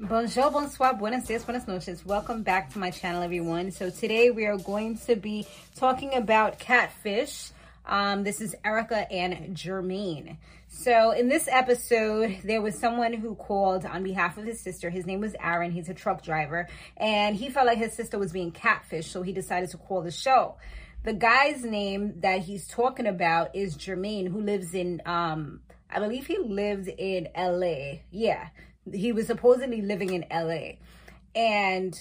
Bonjour, bonsoir, buenos dias, buenas noches. Welcome back to my channel, everyone. So today we are going to be talking about catfish. Um, this is Erika and Jermaine. So in this episode, there was someone who called on behalf of his sister. His name was Aaron. He's a truck driver. And he felt like his sister was being catfished, so he decided to call the show. The guy's name that he's talking about is Jermaine, who lives in, um, I believe he lives in LA. Yeah he was supposedly living in LA. And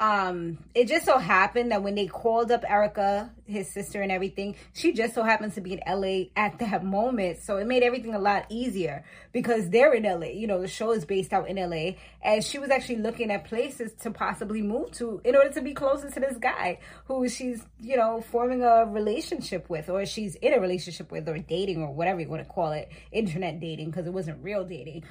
um it just so happened that when they called up Erika, his sister and everything, she just so happens to be in LA at that moment. So it made everything a lot easier because they're in LA. You know, the show is based out in LA. And she was actually looking at places to possibly move to in order to be closer to this guy who she's, you know, forming a relationship with or she's in a relationship with or dating or whatever you want to call it, internet dating because it wasn't real dating.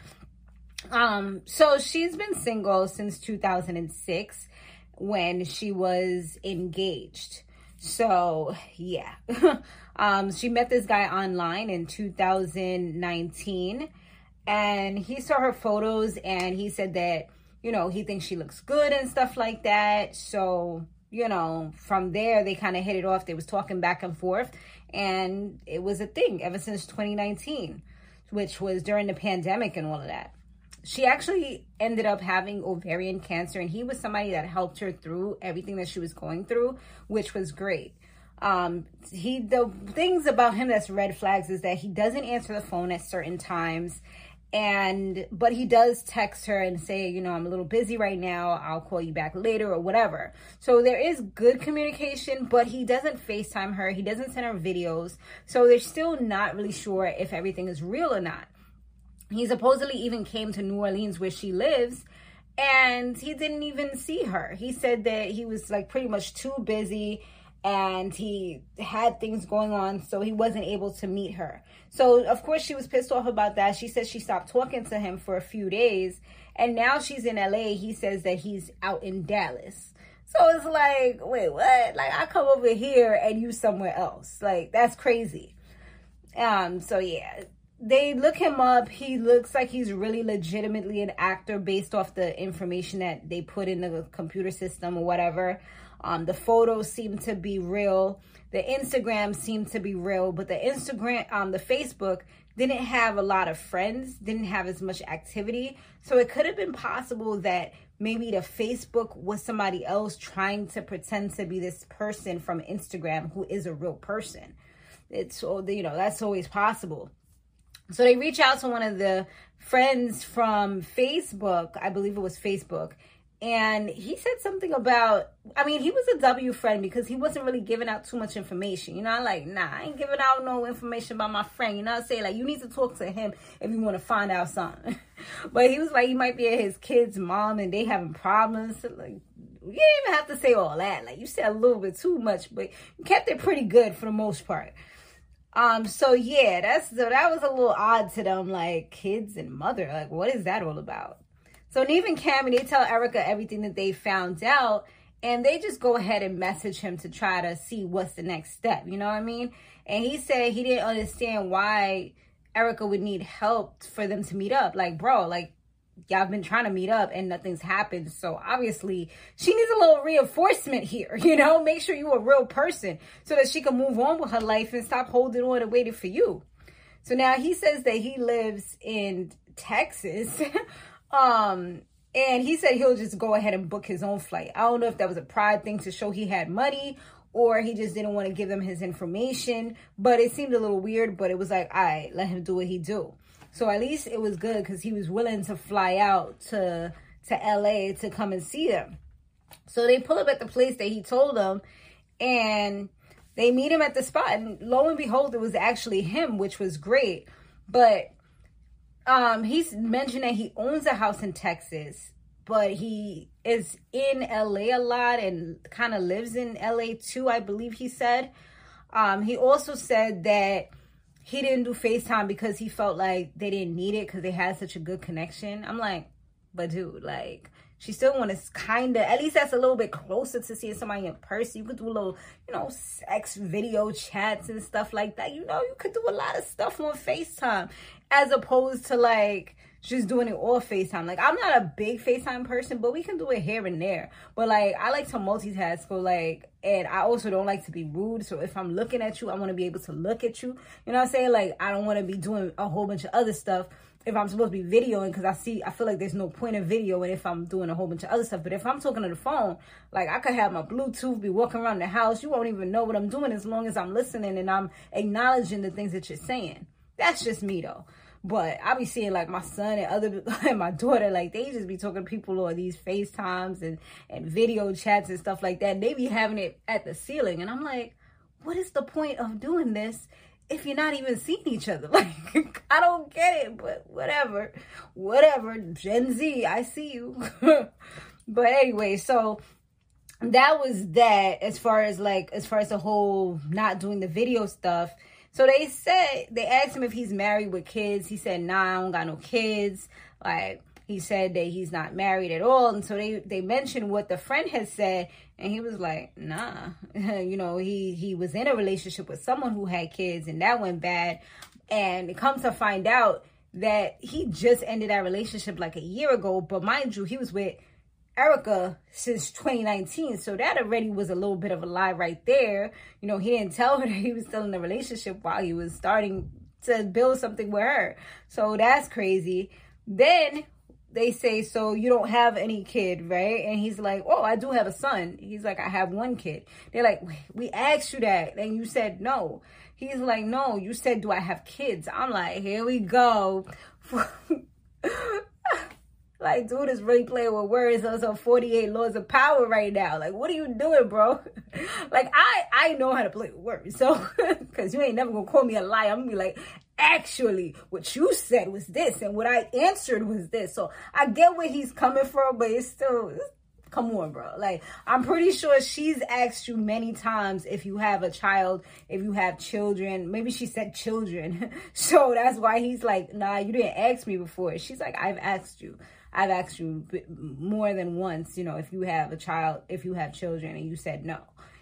Um, so she's been single since 2006 when she was engaged. So yeah. um, she met this guy online in 2019 and he saw her photos and he said that, you know, he thinks she looks good and stuff like that. So, you know, from there they kind of hit it off. They was talking back and forth and it was a thing ever since 2019, which was during the pandemic and all of that she actually ended up having ovarian cancer and he was somebody that helped her through everything that she was going through which was great. Um he the things about him that's red flags is that he doesn't answer the phone at certain times and but he does text her and say you know i'm a little busy right now. I'll call you back later or whatever. So there is good communication but he doesn't facetime her. He doesn't send her videos. So they're still not really sure if everything is real or not he supposedly even came to New Orleans where she lives and he didn't even see her. He said that he was like pretty much too busy and he had things going on so he wasn't able to meet her. So of course she was pissed off about that. She said she stopped talking to him for a few days and now she's in LA. He says that he's out in Dallas. So it's like, wait, what? Like I come over here and you somewhere else. Like that's crazy. Um so yeah, they look him up. He looks like he's really legitimately an actor based off the information that they put in the computer system or whatever. Um, the photos seem to be real. The Instagram seemed to be real, but the Instagram, um, the Facebook didn't have a lot of friends, didn't have as much activity. So it could have been possible that maybe the Facebook was somebody else trying to pretend to be this person from Instagram who is a real person. It's, you know, that's always possible. So they reach out to one of the friends from Facebook, I believe it was Facebook, and he said something about I mean, he was a W friend because he wasn't really giving out too much information. You know, I'm like, nah, I ain't giving out no information about my friend. You know I'm saying? Like, you need to talk to him if you want to find out something. but he was like, he might be at his kid's mom and they having problems. Like, you didn't even have to say all that. Like, you said a little bit too much, but you kept it pretty good for the most part. Um, so yeah, that's so that was a little odd to them, like kids and mother. Like, what is that all about? So Nev and Kamie, they tell Erika everything that they found out, and they just go ahead and message him to try to see what's the next step. You know what I mean? And he said he didn't understand why Erika would need help for them to meet up. Like, bro, like y'all been trying to meet up and nothing's happened. So obviously she needs a little reinforcement here, you know, make sure you're a real person so that she can move on with her life and stop holding on and waiting for you. So now he says that he lives in Texas. um, and he said he'll just go ahead and book his own flight. I don't know if that was a pride thing to show he had money or he just didn't want to give them his information. But it seemed a little weird, but it was like, all right, let him do what he do. So at least it was good because he was willing to fly out to to LA to come and see them. So they pull up at the place that he told them and they meet him at the spot. And lo and behold it was actually him which was great. But um he's mentioned that he owns a house in Texas but he is in LA a lot and kind of lives in LA too I believe he said. Um he also said that he didn't do FaceTime because he felt like they didn't need it because they had such a good connection. I'm like, but dude, like, she still want to kind of, at least that's a little bit closer to seeing somebody in person. You could do a little, you know, sex video chats and stuff like that. You know, you could do a lot of stuff on FaceTime as opposed to like just doing it all FaceTime. Like I'm not a big FaceTime person, but we can do it here and there. But like I like to multitask. So like, and I also don't like to be rude. So if I'm looking at you, I want to be able to look at you. You know what I'm saying? Like I don't want to be doing a whole bunch of other stuff if I'm supposed to be videoing because I see I feel like there's no point in videoing if I'm doing a whole bunch of other stuff. But if I'm talking on the phone, like I could have my Bluetooth, be walking around the house, you won't even know what I'm doing as long as I'm listening and I'm acknowledging the things that you're saying. That's just me though. But I be seeing like my son and other and my daughter, like they just be talking to people on these FaceTimes and, and video chats and stuff like that. And they be having it at the ceiling. And I'm like, what is the point of doing this if you're not even seeing each other? Like, I don't get it, but whatever. Whatever. Gen Z, I see you. but anyway, so that was that as far as like as far as the whole not doing the video stuff so they said they asked him if he's married with kids. He said, "Nah, I don't got no kids." Like he said that he's not married at all. And so they they mentioned what the friend had said, and he was like, "Nah." you know, he he was in a relationship with someone who had kids, and that went bad. And it comes to find out that he just ended that relationship like a year ago. But mind you, he was with Erika since 2019. So that already was a little bit of a lie right there. You know, he didn't tell her that he was still in a relationship while he was starting to build something with her. So that's crazy. Then they say, So you don't have any kid, right? And he's like, Oh, I do have a son. He's like, I have one kid. They're like, We asked you that. And you said no. He's like, No, you said, Do I have kids? I'm like, Here we go. Like, dude is really playing with words on some 48 laws of power right now. Like, what are you doing, bro? like, I I know how to play with words. So, because you ain't never gonna call me a liar. I'm gonna be like, actually, what you said was this, and what I answered was this. So, I get where he's coming from, but it's still, come on, bro. Like, I'm pretty sure she's asked you many times if you have a child, if you have children. Maybe she said children. so that's why he's like, nah, you didn't ask me before. She's like, I've asked you. I've asked you more than once, you know, if you have a child, if you have children, and you said no.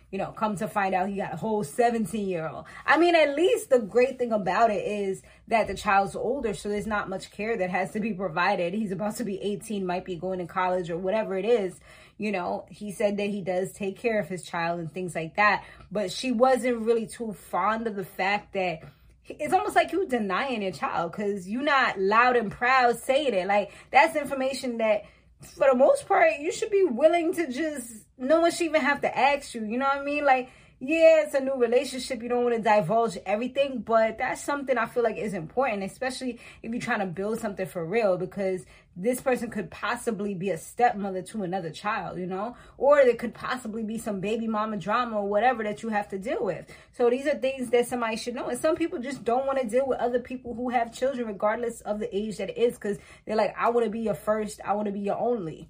You know, come to find out he got a whole 17 year old. I mean, at least the great thing about it is that the child's older, so there's not much care that has to be provided. He's about to be 18, might be going to college or whatever it is. You know, he said that he does take care of his child and things like that. But she wasn't really too fond of the fact that it's almost like you denying your child because you're not loud and proud saying it. Like that's information that, for the most part, you should be willing to just. No one should even have to ask you. You know what I mean? Like yeah, it's a new relationship. You don't want to divulge everything, but that's something I feel like is important, especially if you're trying to build something for real, because this person could possibly be a stepmother to another child, you know, or there could possibly be some baby mama drama or whatever that you have to deal with. So these are things that somebody should know. And some people just don't want to deal with other people who have children, regardless of the age that it is, because they're like, I want to be your first, I want to be your only.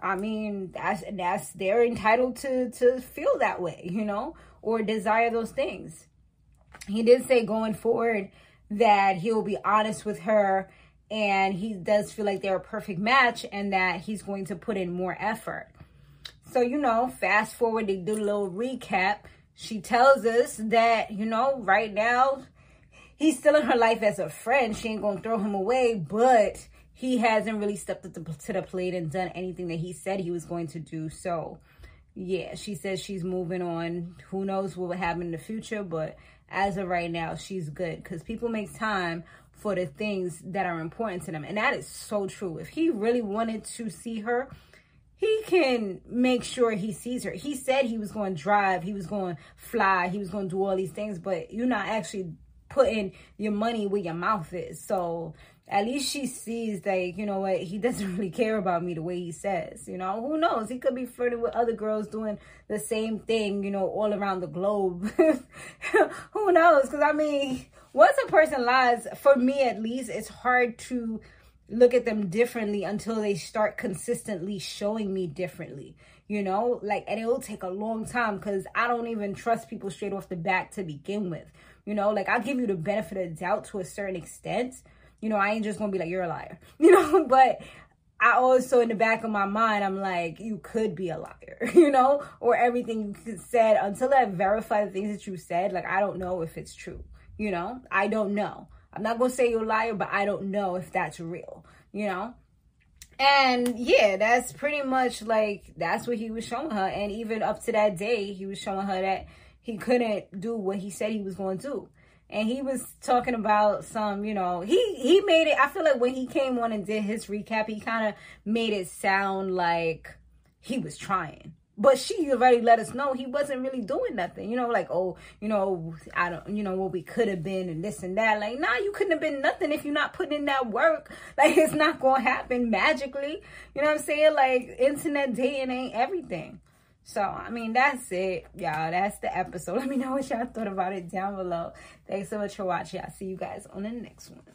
I mean, that's that's they're entitled to to feel that way, you know, or desire those things. He did say going forward that he will be honest with her and he does feel like they're a perfect match and that he's going to put in more effort. So, you know, fast forward, they do a little recap. She tells us that, you know, right now he's still in her life as a friend. She ain't gonna throw him away, but he hasn't really stepped up to the plate and done anything that he said he was going to do. So, yeah, she says she's moving on. Who knows what will happen in the future, but as of right now, she's good because people make time for the things that are important to them. And that is so true. If he really wanted to see her, he can make sure he sees her. He said he was going to drive, he was going to fly, he was going to do all these things, but you're not actually putting your money where your mouth is. So at least she sees like you know what he doesn't really care about me the way he says you know? Who knows? He could be flirting with other girls doing the same thing you know all around the globe. Who knows? Because i mean once a person lies for me at least it's hard to look at them differently until they start consistently showing me differently you know? Like and it will take a long time because i don't even trust people straight off the bat to begin with you know? Like i'll give you the benefit of the doubt to a certain extent you know, I ain't just gonna be like, you're a liar, you know, but I also, in the back of my mind, I'm like, you could be a liar, you know, or everything you said until I verify the things that you said. Like, I don't know if it's true, you know, I don't know. I'm not gonna say you're a liar, but I don't know if that's real, you know? And yeah, that's pretty much like that's what he was showing her. And even up to that day, he was showing her that he couldn't do what he said he was going to do. And he was talking about some, you know, he he made it. I feel like when he came on and did his recap, he kind of made it sound like he was trying but she already let us know he wasn't really doing nothing. You know, like, oh, you know, I don't, you know, what we could have been and this and that. Like, nah, you couldn't have been nothing if you're not putting in that work. Like, it's not to happen magically. You know what I'm saying? Like, internet dating ain't everything. So, I mean, that's it, y'all. That's the episode. Let me know what y'all thought about it down below. Thanks so much for watching. I'll see you guys on the next one.